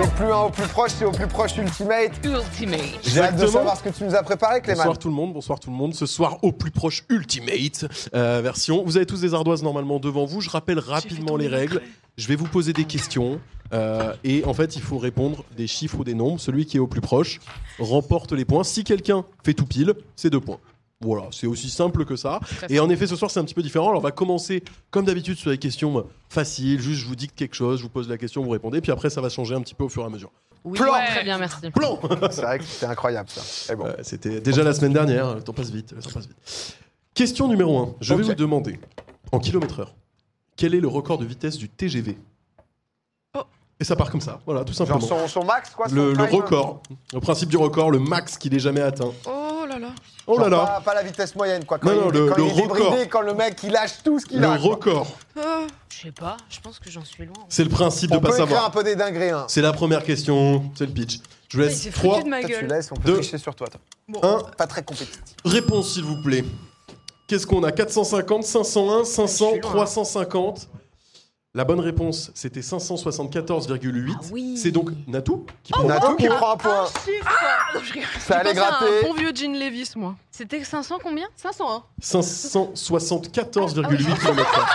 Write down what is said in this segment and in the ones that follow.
C'est plus un au plus proche, c'est au plus proche Ultimate. Ultimate. J'ai hâte de Exactement. savoir ce que tu nous as préparé, Clément. Bonsoir tout le monde, bonsoir tout le monde. Ce soir au plus proche Ultimate euh, version. Vous avez tous des ardoises normalement devant vous. Je rappelle rapidement les règles. Je vais vous poser des questions euh, et en fait il faut répondre des chiffres ou des nombres. Celui qui est au plus proche remporte les points. Si quelqu'un fait tout pile, c'est deux points. Voilà, c'est aussi simple que ça. Et en effet, ce soir, c'est un petit peu différent. Alors, on va commencer, comme d'habitude, sur des questions euh, faciles. Juste, je vous dicte quelque chose, je vous pose la question, vous répondez. Puis après, ça va changer un petit peu au fur et à mesure. Oui, Plan. très bien, merci. Plan C'est vrai que c'était incroyable ça. Et bon. Euh, C'était déjà la semaine dernière, le temps passe vite, le temps passe vite. Question numéro 1. Je vais vous demander, en kilomètres heure, quel est le record de vitesse du TGV Oh. Et ça part comme ça, voilà, tout Genre simplement. son, son max, quoi Le, son le time record, le principe du record, le max qu'il ait jamais atteint. Oh là là. Oh là là, Pas, pas la vitesse moyenne, quoi. Quand Non, il, non, le- quand le il est débridé, quand le mec il lâche tout ce qu'il le a. quoi. record. Je sais pas, je pense que j'en suis loin. C'est le principe de On pas peut écrire savoir. un peu des dingueries. Hein. C'est la première question, c'est le pitch. Je vous Il laisse s'est 3, foutu de ma Toi, tu gueule. laisses, on peut sur toi. toi. Bon. 1, Pas très compétitif. réponse s'il vous plaît. Qu'est-ce qu'on a? 450, 501, 500, Je suis loin. 350 La bonne réponse, c'était 574,8. Ah oui. C'est donc Natou qui prend Natou un qui point. prend un point. Ah, je rigole. Ça allait gratter. un bon vieux Jean Levis, moi. C'était 500 combien? 501. 574,8 km.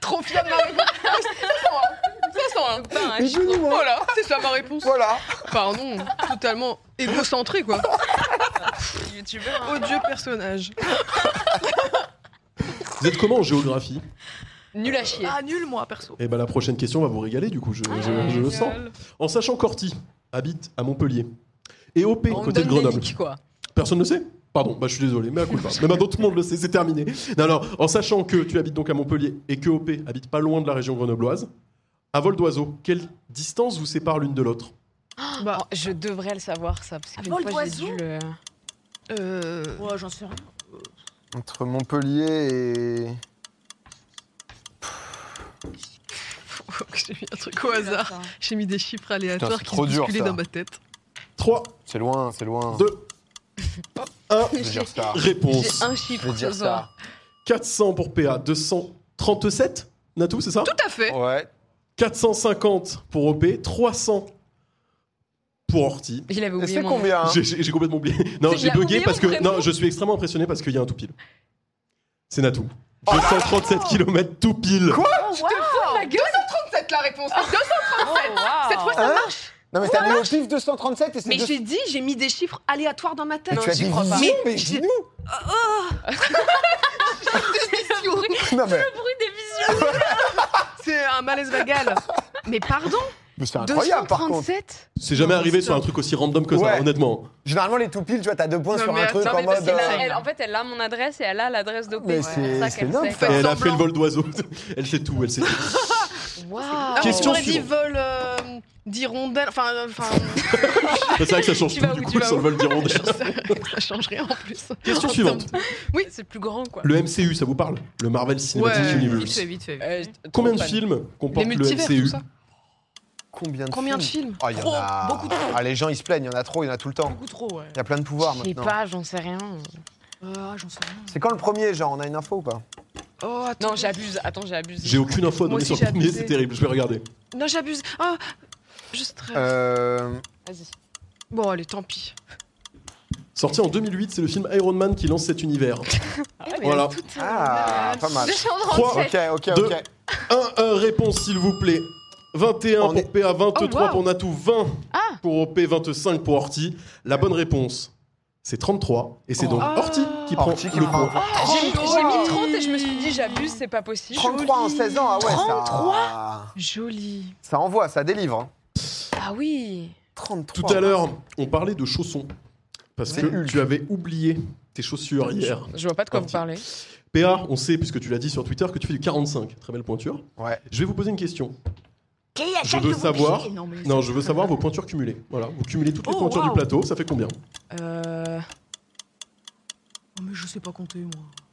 Trop fier de ma réponse. 501. 501. Pas un Mais chiffre. dis-nous, moi. Voilà, c'est ça ma réponse. Voilà. Pardon, totalement égocentré, quoi. youtubeur. hein. Odieux personnage. Vous êtes comment en géographie? Nul à chier. Ah, nul, moi, perso. Eh ben la prochaine question va vous régaler du coup, je, je- je le sens. En sachant qu'Orty habite à Montpellier et OP On côté de des Grenoble. quoi. Personne ne sait? Pardon, bah je suis désolé, mais à coup pas. Mais maintenant tout le monde le sait, c'est terminé. Non, alors, en sachant que tu habites donc à Montpellier et que OP habite pas loin de la région grenobloise, à vol d'oiseau, quelle distance vous sépare l'une de l'autre? Bah, Oh, je devrais le savoir, ça, parce À qu'une vol fois, j'ai d'oiseau? dû le... euh... Ouais, j'en sais rien. Entre Montpellier et. J'ai mis un truc au hasard. J'ai mis des chiffres aléatoires c'est qui se dur, bousculaient ça. dans ma tête. 3, C'est loin, c'est loin. 2, 1, Je dire ça. réponse. J'ai un Je chiffre dire ce soir. ça. 400 pour PA, 237 Natou, c'est ça Tout à fait. Ouais. 450 pour OP, 300 pour Orty. Je l'avais oublié, c'est mon combien hein J'ai- J'ai j'ai complètement oublié. Non, C'est j'ai bugué oublié parce que non, je suis extrêmement impressionné parce qu'il y a un tout pile. C'est Natou. Oh 237 km tout pile. Quoi? Oh, Je te fous la gueule 237 la réponse. 237 Cette fois, ça Hein marche. Non, mais t'as mis au pif 237 et c'est. Mais deux- j'ai dit, j'ai mis des chiffres aléatoires dans ma tête. Mais tu as j'y dit crois pas. vision, Mais mais j'ai- dis-nous c'est Non, mais. C'est un malaise vagal. Mais pardon mais c'est incroyable par contre. 237 C'est jamais Non, arrivé sur un truc aussi random que ça, Ouais. honnêtement. Généralement, les tout piles, tu vois, t'as deux points Non, sur un truc en mode. que euh, Elle- en fait, elle a mon adresse et elle a l'adresse d'OP. Mais C'est c'est- ça c'est qu'elle sait. Et elle a fait le vol d'oiseau. elle sait tout, elle sait tout. Waouh. Ah, Question on aurait dit suivante. vol euh, d'hirondelle. Enfin, enfin C'est vrai que ça change Tu tout vas du où, coup vas sur le où vol d'hirondelle. ça change rien en plus. Question En suivante. termes Oui, c'est plus grand, quoi. Le MCU, ça vous parle Le Marvel Cinematic vite Universe. fait, vite fait. vite Euh, fait. trop Combien de fan. films comporte Les le multivers, tout MCU ça. Combien de Combien de films Ah, il y en Trop, a. beaucoup trop. Ah, les gens, ils se plaignent, il y en a trop, il y en a tout le temps. Beaucoup trop, ouais. Il y a plein de pouvoirs Je sais maintenant. pas, j'en sais rien. Ah, j'en sais rien. C'est quand le premier, genre, on a une info ou pas? Oh, attends. Non, j'abuse. Attends, j'ai abusé. J'ai aucune info à Moi donner aussi, sur le j'ai premier, abusé. c'est terrible, je vais regarder. Non, j'abuse. Ah, je stresse. Euh. Vas-y. Bon, allez, tant pis. Sorti en 2008, c'est le film Iron Man qui lance cet univers. Voilà. Ah, pas mal. 237. Ok, ok, Deux. ok. 1, 1, réponse s'il vous plaît. 21 On pour est- PA, 23 Oh, wow. pour Natou, 20 Ah. pour OP, 25 pour Horty. La bonne réponse, c'est 33. Et c'est donc Ah. Horty qui prend Horty qui le prend. point. J'ai Oh. j'ai mis 30 et je me suis dit, j'abuse, c'est pas possible. 33 en 16 ans, ah ouais, 33? ça. Joli. Ça envoie, ça délivre. hein. Ah oui. 33. Tout à l'heure, on parlait de chaussons. Parce que Hulk. tu avais oublié tes chaussures hier. Je vois pas de quoi vous parlez. PA, on sait, puisque tu l'as dit sur Twitter, que tu fais du 45. Très belle pointure. Ouais. Je vais vous poser une question. Je veux savoir. Non, mais Non, je veux savoir vos pointures cumulées. Voilà, vous cumulez toutes les Oh, pointures du plateau, ça fait combien? Euh. Oh, mais je sais pas compter, moi.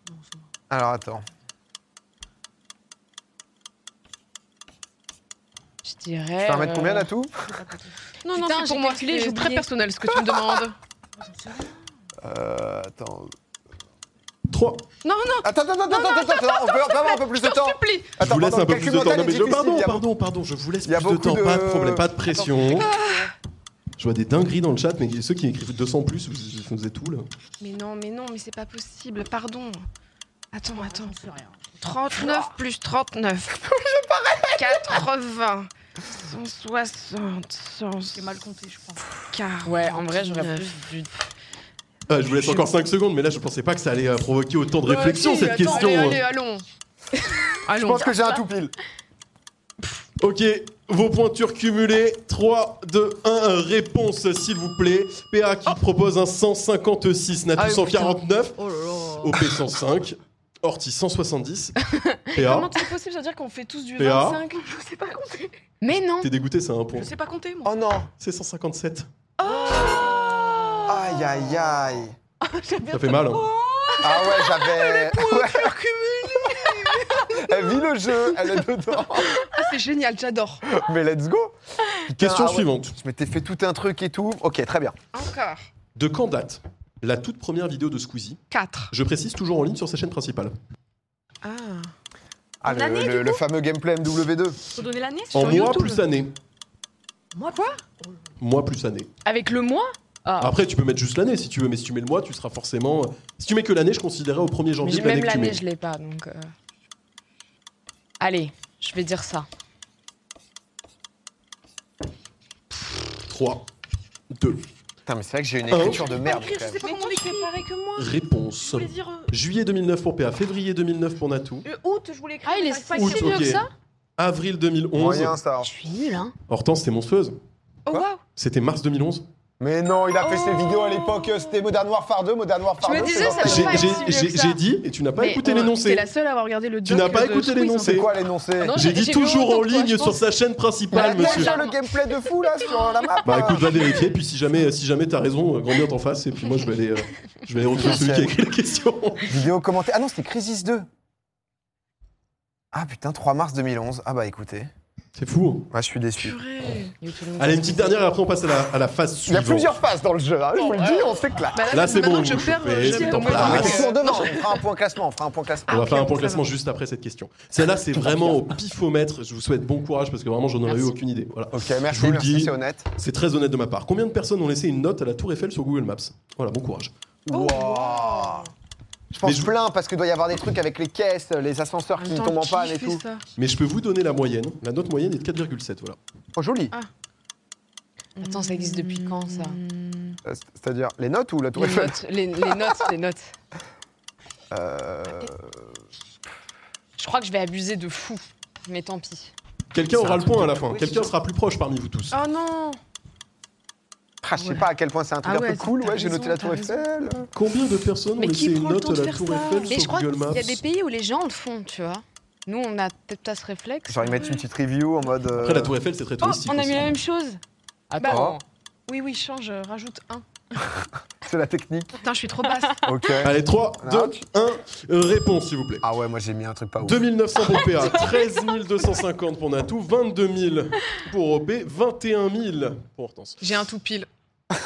Non. Alors attends. Je dirais. Tu vas remettre combien euh, là tout? Non, non, c'est pour moi. C'est très personnel ce que tu me demandes. euh, Attends. 3. Attends, attends, attends, attends, attends, attends, on peut avoir un peu plus de temps. supplie. Je Attends, vous laisse pardon, un peu plus de temps. Non, je- pardon, pardon, pardon, je vous laisse plus de temps. de- Pas de problème, pas de pression. Ah. Je vois des dingueries dans le chat, mais ceux qui écrivent 200 plus, vous, vous êtes tout là. Mais non, mais non, mais c'est pas possible. Pardon. Attends, attends. 39 plus 39. 80. 160. 100. J'ai mal compté, je crois. 40. Ouais, en vrai, j'aurais plus dû. Ah, je vous laisse encore 5 secondes, mais là je pensais pas que ça allait euh, provoquer autant de réflexion si, cette attends, question. Allez, allez, allons. Je allons. pense que j'ai un tout pile. Ok, vos pointures cumulées. 3, 2, 1, réponse s'il vous plaît. PA qui propose un 156, Natu Ah, 149, Oh là là. OP 105, Orti 170. PA, Comment c'est possible Ça veut dire qu'on fait tous du PA. 25 Je sais pas compter. Mais non t'es dégoûté, c'est un point. Je sais pas compter, moi. Oh non. C'est 157. Aïe, aïe, aïe. Ça fait mal, hein. Ah ouais, j'avais. Elle vit le jeu, elle est dedans. Ah, c'est génial, j'adore. Mais let's go. Question Ah ouais. suivante. Je m'étais fait tout un truc et tout. Ok, très bien. Encore. De quand date la toute première vidéo de Squeezie 4. Je précise toujours en ligne sur sa chaîne principale. Ah. Ah, le, le- fameux gameplay MW2. Faut donner l'année En Sur mois YouTube. plus année. Moi, quoi? Mois plus année. Avec le mois? Ah, Après, tu peux mettre juste l'année si tu veux, mais si tu mets le mois, tu seras forcément. Si tu mets que l'année, je considérais au 1er mais janvier de l'année même que tu l'année, mets. je l'ai pas, donc... euh. Allez, je vais dire ça. 3, 2, Putain, mais c'est vrai que j'ai une Un. écriture de merde. écrire, quand je même. sais pas comment pareil que moi réponse. Dire. euh, Juillet 2009 pour PA, février 2009 pour Natou, euh, août, je voulais écrire. Ah, il est pas si ok. que ça avril 2011. Moyen, ça. Je suis nulle, hein Hortense, c'était monstrueuse. Oh, waouh. C'était mars 2011. Mais non, il a fait ses Oh. vidéos à l'époque. euh, C'était Modern Warfare 2, Modern Warfare Je me 2. disais, c'est dans ça ta J'ai pas être j'ai- si vieux j'ai- que ça. j'ai dit, et tu n'as pas Mais écouté C'est l'énoncé. la seule à avoir regardé le Tu doc n'as pas de écouté Squeeze, l'énoncé. C'est quoi l'énoncé Non, J'ai j'ai- dit j'ai vu toujours en ligne je sur pense. sa chaîne Mais principale, attends, monsieur. le gameplay de fou là sur la map. Bah écoute, va vérifier, puis si jamais, si jamais t'as raison, euh, grand bien t'en face, et puis moi je vais aller, euh, je vais aller retrouver celui qui a écrit la question. Vidéo commentée. Ah non, c'était Crisis 2. Ah putain, 3 mars 2011. Ah bah écoutez. C'est fou. hein. Ouais, je suis déçu. Purée. Allez, une petite dernière, et après on passe à la, à la phase Il y a suivante. plusieurs phases dans le jeu, hein, je vous le dis, on s'éclate. Bah Là, c'est maintenant bon, que je vous perds, chauffez, je c'est vais en tomber place. Non, mais dans c'est le- pour demain, on fera un point classement, on fera un point classement. On va ok, faire un point classement juste après cette question. Celle-là, c'est vraiment au pifomètre. Je vous souhaite bon courage parce que vraiment, j'en aurais eu aucune idée. Voilà. Ok, Je merci, vous le merci, dis. c'est honnête. C'est très honnête de ma part. Combien de personnes ont laissé une note à la Tour Eiffel sur Google Maps? Voilà, bon courage. Wow. Je pense Mais je- plein parce qu'il doit y avoir des trucs avec les caisses, les ascenseurs qui Attends, tombent en qui panne et fait tout. ça Mais je peux vous donner la moyenne. La note moyenne est de 4,7. Voilà. Oh, joli. Attends, ça existe depuis quand, ça? Hmm. Euh, C'est-à-dire les notes ou la tour les Eiffel? notes, les, les notes, les notes. Euh, Je crois que je vais abuser de fou, mais tant pis. Quelqu'un aura le point à la fin. Quelqu'un sera plus proche parmi vous tous. Oh non ah, je sais Ouais. pas à quel point c'est un truc Ah un ouais, peu cool. Ouais, j'ai noté la tour. Eiffel. Combien de personnes Mais ont qui laissé une note à la Tour Eiffel Mais sur je crois Google qu'il y a des pays où les gens le font, tu vois. Nous, on a peut-être pas ce réflexe. Genre ils mettent une petite review en mode. euh, Après, la Tour Eiffel, c'est très Oh, touristique. on a mis la même chose. Attends. Oui, oui, change, euh, rajoute un. C'est la technique. Putain, je suis trop basse. Ok. Allez, 3, 2, Non, 1. Réponse, s'il vous plaît. Ah ouais, moi j'ai mis un truc pas ouf. 2900 pour PA, 13 250 pour Natou, 22 000 pour OP, 21 000 pour Hortense. J'ai un tout pile.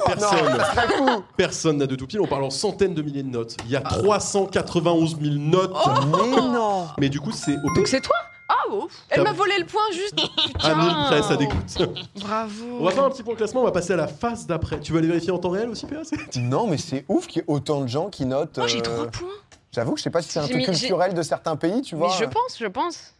Personne, serait fou. personne n'a de tout pile. On parle en centaines de milliers de notes. Il y a 391 000 notes. Mais non. Mais du coup, c'est OP Donc c'est toi Ah, ouf. Elle m'a volé le point juste. à 1000 près, ça dégoûte. Bravo. On va faire un petit point classement, on va passer à la phase d'après. Tu veux aller vérifier en temps réel aussi, PA c'est- Non, mais c'est ouf qu'il y ait autant de gens qui notent. Oh, j'ai euh, trois points. J'avoue que je sais pas si c'est un truc culturel de certains pays, tu Mais vois. je pense, je pense.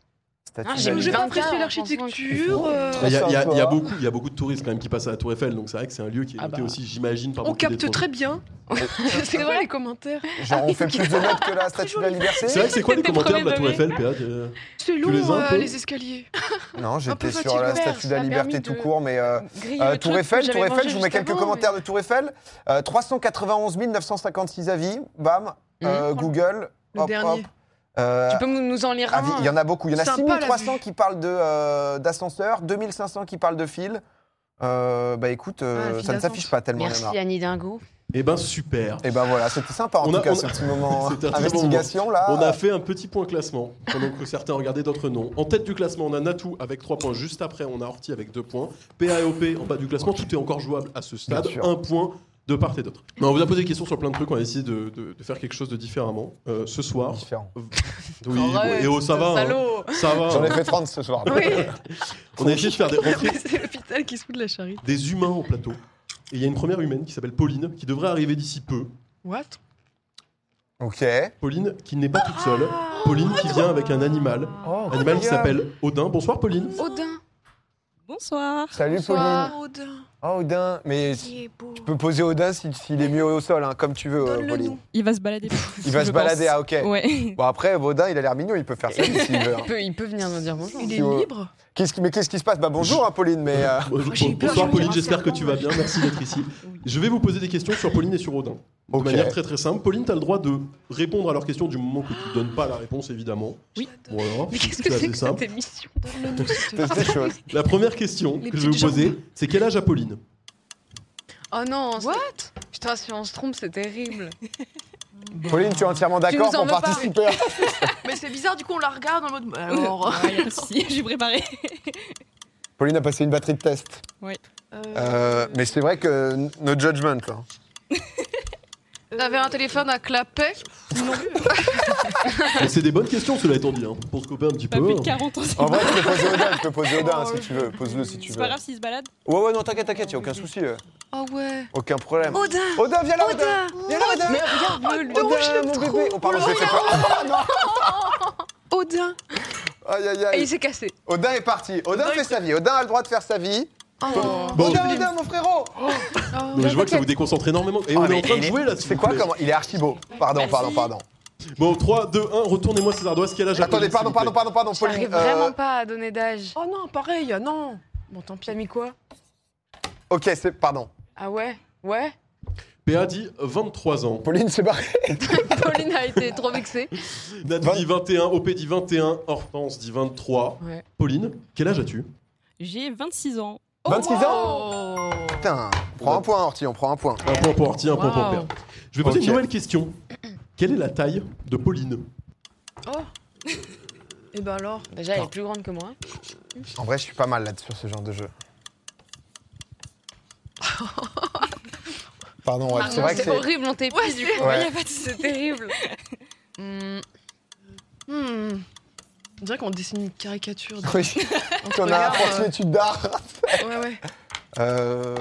Ah, j'ai apprécié 24, l'architecture. euh, Il y, a- il y a- il y a sympa. beaucoup, il y a beaucoup de touristes quand même qui passent à la Tour Eiffel, donc c'est vrai que c'est un lieu qui est Ah noté bah. aussi, j'imagine, par On capte très bien. C'est vrai les commentaires. Genre on fait plus de notes que la statue de la liberté C'est vrai que c'est quoi les commentaires de la Tour. Eiffel, PA euh, C'est long, euh, peu les escaliers. Non, j'étais sur la statue de la liberté tout court, mais Tour Eiffel, Tour Eiffel, je vous mets quelques commentaires de Tour Eiffel. Euh, 391 956 avis, bam, euh, Google, Le hop, dernier. hop. Euh, Tu peux nous en lire avis, un il y en a beaucoup, il y en a Sympa, la 6300 vue. qui parlent de, euh, d'ascenseur, 2500 qui parlent de fil. Euh, bah écoute, euh, Ah, ça ne s'affiche pas tellement, Merci. Annie Dingo. Eh ben super. Et ben voilà, c'était sympa en On tout a- cas on ce petit moment très bon investigation là. On a fait un petit point classement, pendant que certains regardaient d'autres non. En tête du classement, on a Natou avec 3 points. Juste après, on a Horty avec 2 points. PA et OP en bas du classement. Tout est encore jouable à ce stade. Bien sûr. Un point de part et d'autre. On vous a posé des questions sur plein de trucs, on va essayer de, de- de faire quelque chose de différemment. Euh, ce soir. Différent. Oui, bon, et oh, ça va. hein. Ça va. J'en ai hein. fait 30 ce soir. Oui. On a essayé de faire des, rentrer C'est l'hôpital qui se fout de la charité. des humains au plateau. Et il y a une première humaine qui s'appelle Pauline, qui devrait arriver d'ici peu. What? Ok. Pauline qui n'est pas toute seule. Pauline qui vient avec un animal. Oh, Animal qui s'appelle Odin. Bonsoir Pauline. Odin. Bonsoir. Salut Bonsoir. Pauline. Odin, Oh Odin, mais tu peux poser Odin s'il s'il est mieux au sol, hein, comme tu veux, euh, Pauline. Il va se balader. Il va se balader, pense. ah ok. Ouais. Bon après, Odin, il a l'air mignon, il peut faire ça s'il veut. hein. Il peut, il peut venir nous dire bonjour. Il est libre mais qu'est-ce qui se passe? Bah bonjour hein, Pauline, mais... euh, Bonsoir Pauline, j'espère que tu vas bien. Merci d'être ici. Je vais vous poser des questions sur Pauline et sur Odin. De manière très très simple. Pauline, tu as le droit de répondre à leurs questions du moment que tu ne donnes pas la réponse, évidemment. Oui. Voilà. Mais qu'est-ce C'est que c'est que simple. cette émission. La première question Les que je vais vous poser, c'est quel âge a Pauline? Oh non. What? Putain, si on se trompe, c'est terrible. Pauline, tu es entièrement d'accord pour participer Mais c'est bizarre, du coup, on la regarde en mode. bah, Alors. De souci, j'ai préparé. Pauline a passé une batterie de test. euh, Euh, mais c'est vrai que no judgment. Là. T'avais un téléphone à clapet Mais C'est des bonnes questions, cela étant dit, hein, pour se couper un petit Pas peu. plus de 40 ans. c'est En vrai, pas- tu peux poser Odin, tu peux poser Odin hein, si tu veux. Pose-le si tu C'est veux. pas grave s'il se balade. Ouais, ouais, non, t'inquiète, t'inquiète, y a aucun souci. euh. Oh ouais. Aucun problème. Odin Odin, viens là, Odin Odin Viens là, Odin Mais regarde-le. Odin, l'aime mon trop. bébé Oh, pardon, j'ai fait peur. Non Odin Aïe, aïe, Et aïe. il s'est cassé. Odin est parti. Odin Odin, fait sa vie. Odin a le droit de faire sa vie. Oh. Bon, Odin, mon frérot Non, mais je vois que ça vous déconcentre énormément. Et Ah, on est en train de il est- jouer là. s'il C'est vous quoi plaît. comment Il est archi beau. Pardon, pardon, pardon. Bon, 3, 2, 1, retournez-moi ces ardoises. Quel âge a Attendez, Pauline, pardon, s'il vous pardon, plaît pardon, pardon, Pauline. J'arrive euh, vraiment pas à donner d'âge. Oh non, pareil, non Bon, tant pis. T'as mis quoi Ok, c'est. Pardon. Ah ouais Ouais. PA dit 23 ans. Pauline, c'est barré. Pauline a été trop vexée. Nat dit 21, OP dit 21, Hortense dit 23. Ouais. Pauline, quel âge as-tu? J'ai 26 ans. 26 ans Oh Putain, on prend un point, Horty, on prend un point. Un point pour Horty, un point pour. PA. Je vais poser Ok. une nouvelle question. Quelle est la taille de Pauline Et ben alors Déjà, elle est plus grande que moi. En vrai, je suis pas mal là sur ce genre de jeu. Pardon, ouais, Ah c'est vrai que c'est horrible, on t'épuise Ouais, du c'est- coup. Ouais. Y a pas de- C'est terrible. Hmm, Hmm. On dirait qu'on dessine une caricature. de- Oui, qu'on a regarde, apporté une étude d'art. euh, Ouais, ouais. Euh.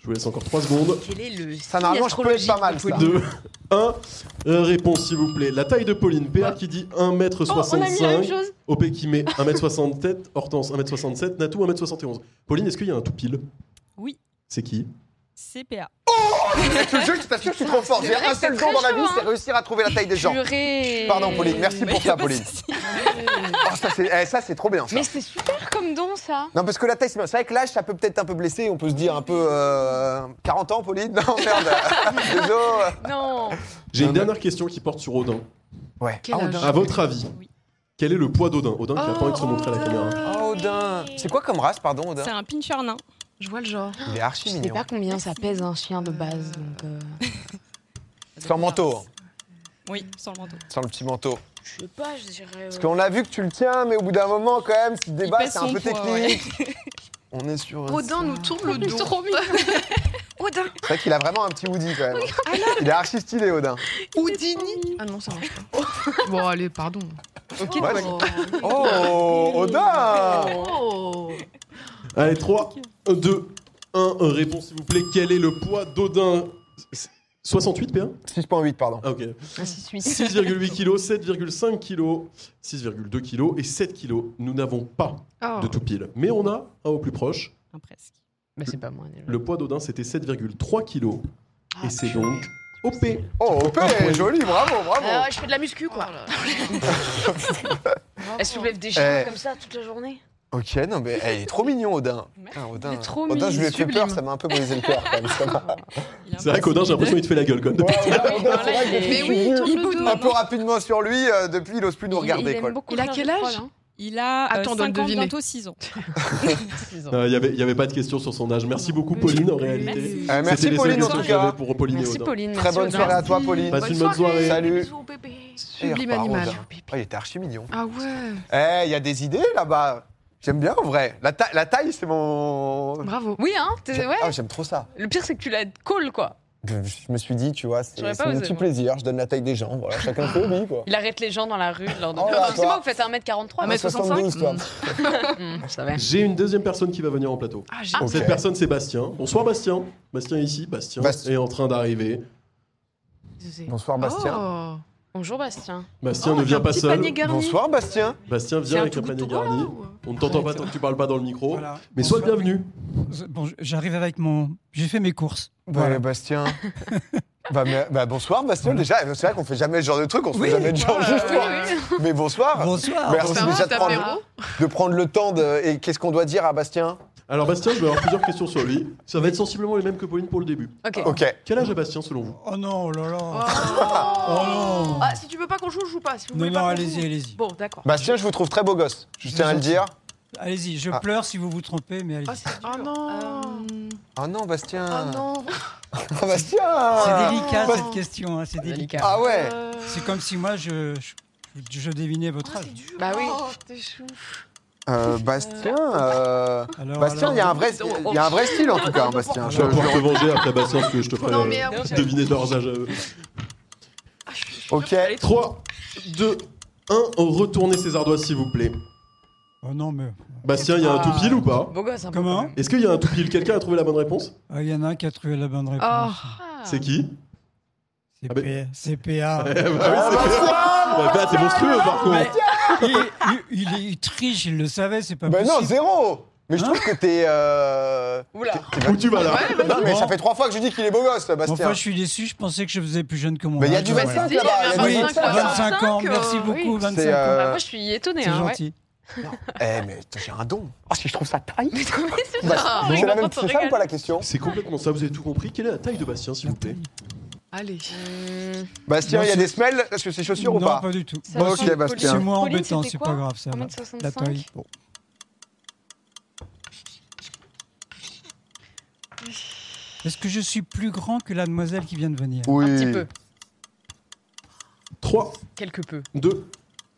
Je vous laisse encore 3 secondes. Quel est le Ça, normalement, je peux être pas mal, ça. 2, 1. Réponse, s'il vous plaît. La taille de Pauline. PA qui dit Oh, on a mis la même 1m65. chose. OP qui met 1m67. Hortense 1m67. Natou 1m71. Pauline, est-ce qu'il y a un tout pile? Oui. C'est qui? CPA. Je te jure, je t'assure, je suis trop fort. J'ai un seul don dans la vie, c'est réussir à trouver la taille des gens. Purée. Pardon, Pauline, merci Mais pour ça, Pauline. Oh, ça, c'est eh, ça, c'est trop bien, ça. Mais c'est super comme don, ça. Non, parce que la taille, c'est bien. C'est vrai que l'âge, ça peut peut-être un peu blesser. On peut se dire un peu. euh, 40 ans, Pauline Non, merde. Désolé. Non. J'ai une dernière question qui porte sur Odin. Ouais. Quel Ah, âge. À votre avis, Oui. quel est le poids d'Odin? Odin qui a pas envie de se montrer à la caméra. Oh, Odin. C'est quoi comme race, pardon, Odin? C'est un pincher nain. Je vois le genre. Il est archi Je sais mignon. pas combien ça pèse un chien de base. Donc euh, Sans manteau, hein. Oui, sans le manteau. sans le petit manteau. Je sais pas, je dirais. euh, Parce qu'on a vu que tu le tiens, mais au bout d'un moment, quand même, si le débat, c'est un peu poids, technique. On est sur. Odin nous tourne le dos. Trop mignon. Odin C'est vrai qu'il a vraiment un petit Woody quand même. Il est archi stylé, Odin. Houdini Ah non, ça marche pas. bon, allez, pardon. Ok, Pauline. Oh, Odin Oh Allez, 3, 2, 1. Réponse, s'il vous plaît. Quel est le poids d'Odin? 68 PA 6.8, pardon. Ah, ok. Un 6-8. 6,8 kg, 7,5 kg, 6,2 kg et 7 kg. Nous n'avons pas Oh. de tout pile. Mais on a un au plus proche. Enfin, presque. Bah, c'est pas moi. Le poids d'Odin, c'était 7,3 kg. Ah, et c'est donc OP. Oh, OP, joli, bravo, bravo. Ah, je fais de la muscu, quoi. Elle soulève des chiens Eh. comme ça toute la journée. Ok, non, mais eh, il est trop mignon, Odin. Putain, Odin, Il est trop Odin je lui ai fait peur, ça m'a un peu brisé le cœur quand même. ça m'a- Il a un C'est vrai qu'Odin, j'ai l'impression qu'il te fait la gueule quand même. Ouais, Odin, c'est vrai que depuis Mais que oui, il suis tourne venu le dos. un peu rapidement sur lui, euh, depuis il ose plus nous Il- regarder. quoi. beaucoup Il a quel âge hein. Il a euh, Attends, on doit le 5 ans, deviner. bientôt 6 ans. Euh, Il n'y avait, il y avait pas de question sur son âge. Merci beaucoup, Pauline, en réalité. Merci. Euh, merci C'était les seules Pauline en questions tout que j'avais cas. pour Pauline et Merci Odin. Pauline. Très merci bonne Odin. soirée à toi, Pauline. Passe une bonne soirée. Salut. Et Sublime repart, animal. Odin. Oh, il était archi mignon. Ah ouais Eh, il y a des idées là-bas. J'aime bien en vrai. La, ta- la taille, c'est mon. Bravo. Oui, hein t'es- J'aime- ouais. Ah, j'aime trop ça. Le pire, c'est que tu l'as call, quoi. Je me suis dit, tu vois, c'est c'est osé, petit moi. plaisir. Je donne la taille des gens. Voilà, chacun fait lui, quoi. Il arrête les gens dans la rue. Leur Oh Excusez-moi, toi. vous faites 1m43. Un mètre 72, toi. Hum, je savais. J'ai une deuxième personne qui va venir en plateau. Ah, j'ai Ok. Cette personne, c'est Bastien. Bonsoir, Bastien. Bastien est ici. Bastien Bastien. est en train d'arriver. Bonsoir, Bastien. Oh. Bonjour, Bastien. Bastien Oh, ne vient pas seul. Bonsoir, Bastien. Bastien vient avec un panier garni. ou- On ne t'entend pas tant que tu parles pas dans le micro. Voilà. Mais sois bienvenu. Bon, j'arrive avec mon. J'ai fait mes courses. Ouais, Voilà. Bastien. bah, mais- bah, bonsoir, Bastien. Déjà, c'est vrai qu'on fait jamais ce genre de truc. On se Oui. fait jamais de genre Ouais, juste oui, Mais bonsoir. Bonsoir. Merci déjà de prendre, de prendre le temps de. Et qu'est-ce qu'on doit dire à Bastien? Alors, Bastien, je vais avoir plusieurs questions sur lui. Ça va être sensiblement les mêmes que Pauline pour le début. Ok. Ok. Quel âge a Bastien selon vous? Oh non, oh là là. Oh. non. Ah, si tu veux pas qu'on joue, je joue pas. Si vous Non, voulez non, pas qu'on allez-y, joue. allez-y. Bon, d'accord. Bastien, je vous trouve très beau gosse. Je tiens à le dire. Allez-y, je Ah. pleure si vous vous trompez, mais Ah, allez-y. c'est dur. Oh non. Euh, Oh non, Bastien. Oh non. Oh, Bastien. c'est délicat cette question, hein, c'est délicat. Ah ouais. Euh, C'est comme si moi je, je, je devinais votre ah, âge. c'est dur. Bah oui. Oh, t'es chou. Euh, Bastien. euh, Alors, Bastien, il y, a un vrai- il y a un vrai style en tout cas, hein, Bastien. Je vais pouvoir te venger après Bastien parce que je te ferai Non, euh, euh, deviner leurs âges. à eux. Ah, Ok. sûre que j'allais 3, 2, 1. Retournez ces ardoises s'il vous plaît. Oh non, mais. Bastien, il y a un tout pile ou pas Beau gosse, un peu. Comment quand même. Est-ce qu'il y a un tout pile Quelqu'un a trouvé la bonne réponse Ah, Il y en a un qui a trouvé la bonne réponse. Ah. C'est qui C'est Ah, mais- P- c'est PA. Eh bah oui, c'est bah, t'es monstrueux par contre. Il, il- il triche, il le savait, c'est pas Ben non, possible. zéro. Mais je Hein trouve que t'es. euh, Oula. Où tu vas là Non, mais Bon. ça fait trois fois que je dis qu'il est beau gosse, Bastien. Enfin, je suis déçu, je pensais que je faisais plus jeune que mon Mais il y a du voilà. 25 Si, là-bas. Oui, du 25 là. 25 ans, 25, merci euh, beaucoup, oui. 25 C'est, ans. euh, Bah, moi, je suis étonnée. C'est hein, ouais. gentil. Eh, mais j'ai un don. Oh, si je trouve ça taille. Mais comment c'est Bah, ça ou pas la question C'est complètement ça, vous avez tout compris. Quelle est la taille de Bastien s'il vous plaît Allez. Hum, Bastien, il y a c'est- des semelles sur ses chaussures ou non, pas pas du tout. Bon, ok, Bastien. C'est moins Pauline, embêtant, c'était c'est quoi pas grave, ça va. 1m65 La taille. Bon. Est-ce que je suis plus grand que la demoiselle qui vient de venir Oui. Un petit peu. 3, Quelque peu. 2,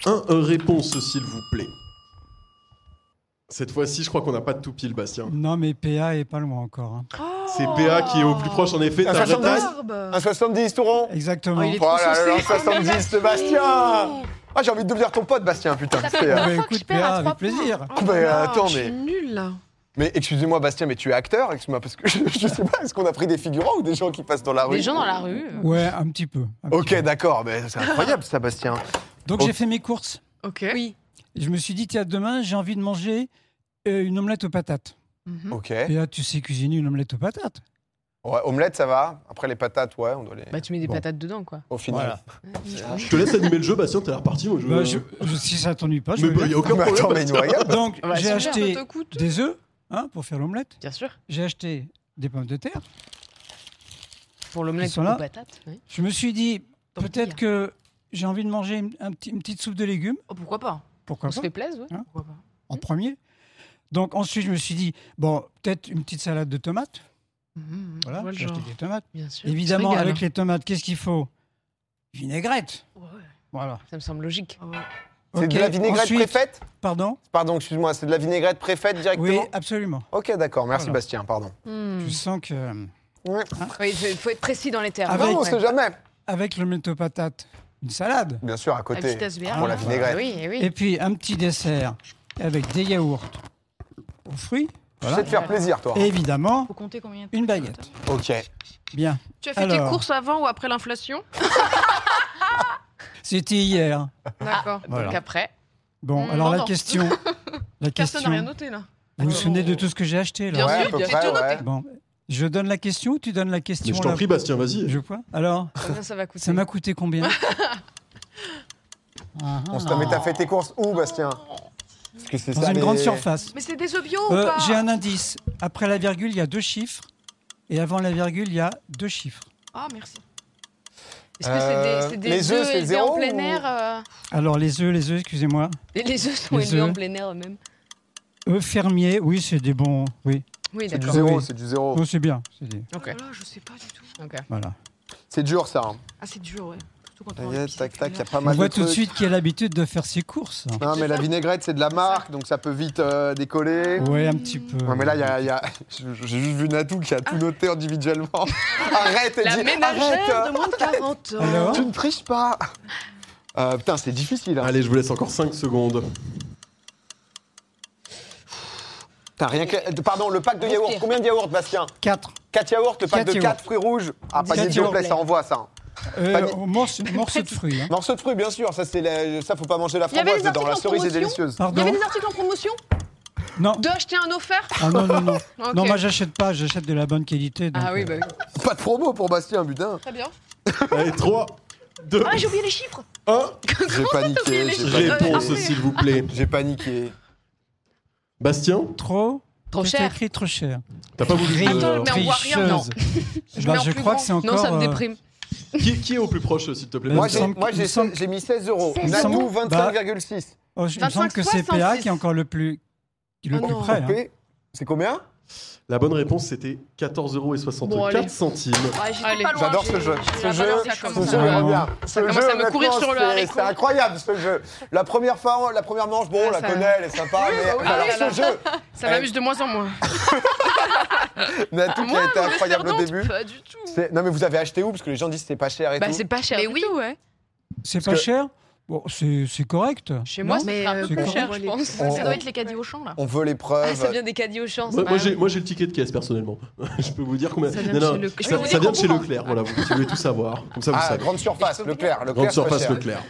1. Réponse s'il vous plaît. Cette fois-ci, je crois qu'on n'a pas de tout pile, Bastien. Non, mais PA est pas loin encore. hein. C'est PA qui est au plus proche, en effet. Un T'as la 70. taille Barbe. Un 70 touron Exactement. Oh, il est Oh trop là là, saucé. un 70, Sébastien Ah, j'ai envie de devenir ton pote, Bastien, putain. Ça C'est, fait Ah bah, fois que écoute, je PA, trois avec plaisir. Oh Mais, là là, attends, je mais- suis nulle là. Mais excusez-moi, Bastien, mais tu es acteur Excuse-moi, parce que je, je sais pas, est-ce qu'on a pris des figurants ou des gens qui passent dans la rue? Des gens dans la rue. euh. Ouais, un petit peu. un petit Ok, d'accord, mais c'est incroyable ça, Bastien. Donc j'ai fait mes courses. Ok. Oui. Et je me suis dit, tiens, demain, j'ai envie de manger euh, une omelette aux patates. Mhm. Ok. Et là, tu sais cuisiner une omelette aux patates. Ouais, omelette, ça va. Après, les patates, ouais, on doit les. Bah, tu mets des Bon. patates dedans, quoi. Au final. Je te laisse animer le jeu, Bastien, t'as l'air parti. Moi, je... Bah, je- je- si ça t'ennuie pas, je Mais veux bah, bien. y a aucun Mais problème. attends, mais il nous. Donc, bah, j'ai acheté des œufs hein, pour faire l'omelette. Bien sûr. J'ai acheté des pommes de terre. Pour l'omelette aux patates. oui. Je me suis dit, peut-être hein. que j'ai envie de manger une, un petit- une petite soupe de légumes. Oh, pourquoi pas Pourquoi On se pas fait plaisir, ouais. Pourquoi pas En premier. Donc, ensuite, je me suis dit, bon, peut-être une petite salade de tomates. Mhm, je Voilà, le j'ai acheté des tomates. Bien sûr. Évidemment, régale, avec hein. les tomates, qu'est-ce qu'il faut? Vinaigrette. Ouais. Voilà. Ça me semble logique. Ah ouais. C'est de la vinaigrette ensuite- préfaite? Pardon? Pardon, excuse-moi, c'est de la vinaigrette préfaite directement? Oui, absolument. Ok, d'accord, merci Voilà. Bastien, pardon. Hmm. Je sens que Ouais. Oui, il faut être précis dans les termes. Avec- non, on Ouais. sait jamais. avec l'omelette aux patates, une salade. Bien sûr, à Un côté. Pour la Ah, vinaigrette. Oui, eh oui. Et puis un petit dessert avec des yaourts aux fruits. Tu Voilà. sais te faire plaisir, toi. Et évidemment, Faut compter combien une baguette. Ok. Bien. Tu as fait Alors. tes courses avant ou après l'inflation C'était hier. D'accord. Voilà. Donc après, Bon, Hmm, alors la question. La Personne n'a rien question. noté là. Vous vous souvenez de tout ce que j'ai acheté là Bien Ouais, sûr, à peu j'ai près, tout noté. ouais. Bon, je donne la question ou tu donnes la question Mais je t'en là prie, Bastien, vas-y. Je vois. Alors, combien ça va coûter ça m'a coûté combien Ah, On se mais t'as fait tes courses où, Bastien? Parce que c'est Dans ça, une les- grande surface. Mais c'est des œufs bio Euh, ou pas J'ai un indice. Après la virgule, il y a deux chiffres. Et avant la virgule, il y a deux chiffres. Ah, merci. Est-ce que c'est Euh, des, c'est des les œufs, œufs c'est élevés zéro en plein ou- air euh, Alors, les œufs, les œufs, excusez-moi. Les œufs sont Les élevés en œufs. plein air eux-mêmes. Œufs fermiers, oui, c'est des bons. Oui, Oui, C'est du d'accord. zéro, Oui. c'est du zéro. Oh, c'est bien. c'est des- Ok. Oh là là, je sais pas du tout. ok. Voilà. C'est dur, ça. hein. Ah, c'est dur, ouais. Surtout quand on a Tac, tac, y a pas On mal voit de tout de suite qui a l'habitude de faire ses courses. Non, mais la vinaigrette, c'est de la marque, donc ça peut vite euh, décoller. Ouais, un petit peu. Ouais, mais là, il y a, y a- j'ai juste vu Natou qui a tout noté individuellement. Arrête, elle La dit, ménagère arrête, de moins de 40 ans. Alors tu ne triches pas. Euh, putain, c'est difficile. Hein. Allez, je vous laisse encore 5 secondes. Putain, rien que... Pardon, le pack de yaourt. Combien de yaourts, Bastien? 4. 4 yaourts, le pack Quatre de yaourts. 4 fruits rouges. Ah, yaourts. plaît, ça envoie ça. Euh, Panier- morceau, morceau de fruits. hein. Morceau de fruits, bien sûr. Ça, c'est la- ça faut pas manger la framboise dedans. La cerise est promotion délicieuse. Il y Pardon avait des articles en promotion Non. Deux acheter un offert Ah non, non, non. Non, moi j'achète pas, j'achète de la bonne qualité. donc, Ah oui, euh, bah oui. Pas de promo pour Bastien, putain. Très bien. Allez, 3, 2, Ah, j'ai oublié les chiffres 1. J'ai paniqué. J'ai paniqué. Réponse, s'il vous plaît. J'ai paniqué. Bastien, Trop Trop cher. t'as écrit trop cher? t'as pas voulu. Attends, euh, mais on voit rien, non. Je Bah, je crois grand. que c'est encore. Non, ça me déprime. Qui, qui est au plus proche, s'il te plaît Moi, j'ai semble- mis 16 euros. Semble- 25,6. oh, je- il me 25, semble que c'est PA 66. qui est encore le plus, le Oh plus près. hein. C'est combien? La bonne réponse, c'était 14,64 Bon, allez. centimes. Ouais, J'adore ce jeu. j'ai Ce la jeu, valeur ce ça jeu, commence j'aime à- bien. Ça Ce commence jeu, à me courir sur le c'est- haricot. C'est incroyable ce jeu. La première fois, la première manche, bon, Ah, on la ça- connaît, elle est sympa, mais bah alors ce jeu, Ça m'amuse de moins en moins. Natou qui a été incroyable au début. Pas du tout. C'est- Non mais vous avez acheté où? Parce que les gens disent que c'est pas cher et Bah, tout. c'est pas cher. Mais oui. tout, ouais. C'est Parce pas que- cher? Bon, c'est c'est correct. Chez moi, Non c'est Mais un euh, peu plus c'est cher, je pense. On- Ça doit être les caddies au champ, là. On veut les Ah, ça preuves. vient des caddies au champ. Moi, moi, j'ai, moi, j'ai le ticket de caisse personnellement. je peux vous dire combien. Ça vient Non, de chez Leclerc. ça, ça vient de chez. Leclerc. Voilà, vous, si vous voulez tout savoir. Comme ça, vous Ah, savez. grande surface, Leclerc. Grande Leclerc, c'est pas surface cher. Leclerc.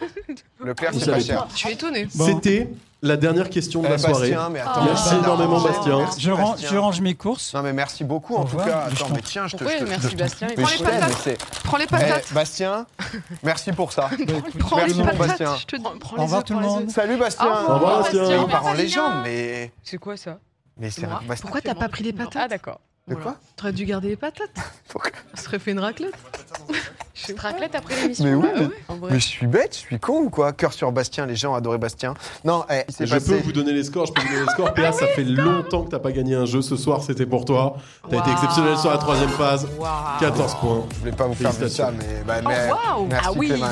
Leclerc, Vous c'est pas savez cher. Je suis étonnée. Bon. C'était la dernière question de Eh, la soirée. Bastien, mais attends, Merci énormément, non, Bastien. merci, Je, range, Bastien. je range mes courses. Non mais merci beaucoup Au en tout cas. Attends, t'en- mais tiens, je te. Te- merci Bastien mais Prends je les patates. Prends les Eh, patates. Bastien, merci pour ça. Prends merci les patates. Bastien. Je te. Prends Au revoir tout le les monde. Salut Bastien. Au revoir, Bastien. Il part en légende, mais. C'est quoi ça Mais c'est. Pourquoi t'as pas pris les Ah, patates d'accord. De quoi T'aurais dû garder les patates. Pourquoi On serait fait une raclette. Je te raclette après l'émission. Mais oui, bah mais- ouais, je suis bête, je suis con ou quoi Cœur sur Bastien, les gens adoraient Bastien. Non, eh, Je passé. peux vous donner les scores, je peux vous donner les scores. PA, ça fait longtemps que t'as pas gagné un jeu. Ce soir, c'était pour toi. T'as été Waouh. exceptionnel sur la troisième phase. Waouh. 14 points. Je voulais pas vous faire ça, mais. bah, Oh, mais. Merci Ah oui. Clément.